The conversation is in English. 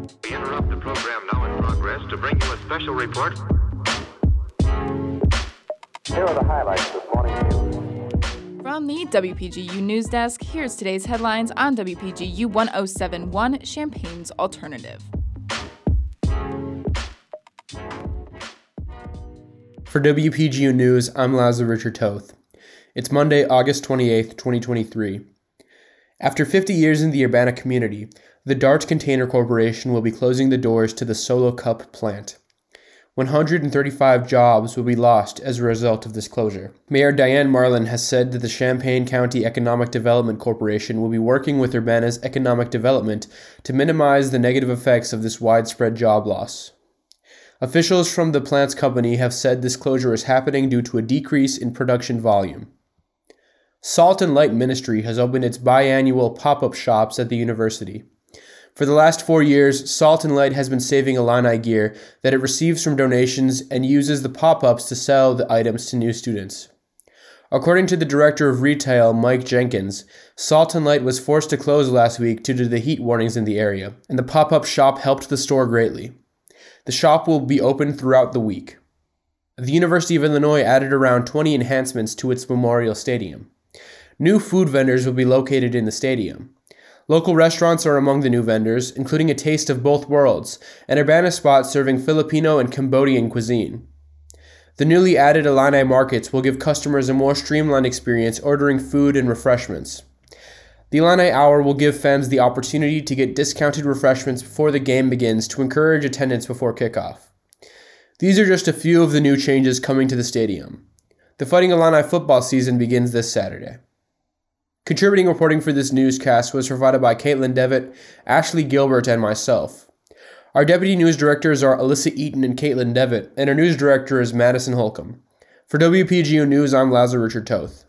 We interrupt the program now in progress to bring you a special report. Here are the highlights this morning's news. From the WPGU News Desk, here's today's headlines on WPGU 1071 Champaign's Alternative. For WPGU News, I'm Laszlo Richard Toth. It's Monday, August 28th, 2023. After 50 years in the Urbana community, the Dart Container Corporation will be closing the doors to the Solo Cup plant. 135 jobs will be lost as a result of this closure. Mayor Diane Marlin has said that the Champaign County Economic Development Corporation will be working with Urbana's economic development to minimize the negative effects of this widespread job loss. Officials from the plant's company have said this closure is happening due to a decrease in production volume. Salt and Light Ministry has opened its biannual pop up shops at the university. For the last four years, Salt and Light has been saving Illini gear that it receives from donations and uses the pop ups to sell the items to new students. According to the director of retail, Mike Jenkins, Salt and Light was forced to close last week due to the heat warnings in the area, and the pop up shop helped the store greatly. The shop will be open throughout the week. The University of Illinois added around 20 enhancements to its Memorial Stadium. New food vendors will be located in the stadium. Local restaurants are among the new vendors, including a taste of both worlds, an Urbana spot serving Filipino and Cambodian cuisine. The newly added Illini markets will give customers a more streamlined experience ordering food and refreshments. The Illini Hour will give fans the opportunity to get discounted refreshments before the game begins to encourage attendance before kickoff. These are just a few of the new changes coming to the stadium. The Fighting Illini football season begins this Saturday. Contributing reporting for this newscast was provided by Kaitlyn Devitt, Ashley Gilbert, and myself. Our deputy news directors are Alyssa Eaton and Kaitlyn Devitt, and our news director is Madison Holcomb. For WPGU News, I'm Laszlo Richard Toth.